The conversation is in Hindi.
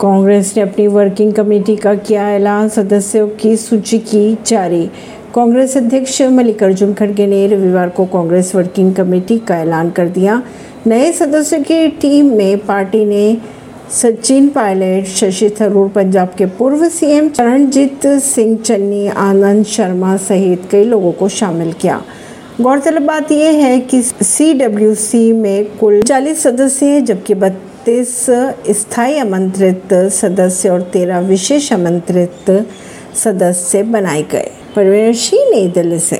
कांग्रेस ने अपनी वर्किंग कमेटी का किया ऐलान, सदस्यों की सूची की जारी। कांग्रेस अध्यक्ष मल्लिकार्जुन खड़गे ने रविवार को कांग्रेस वर्किंग कमेटी का ऐलान कर दिया। नए सदस्यों की टीम में पार्टी ने सचिन पायलट, शशि थरूर, पंजाब के पूर्व सीएम चरणजीत सिंह, चन्नी, आनंद शर्मा सहित कई लोगों को शामिल किया। गौरतलब बात यह है कि सी में कुल 40 सदस्य हैं, जबकि बत्तीस स्थायी आमंत्रित सदस्य और तेरह विशेष आमंत्रित सदस्य बनाए गए। परवीन सिंह नई दिल्ली से।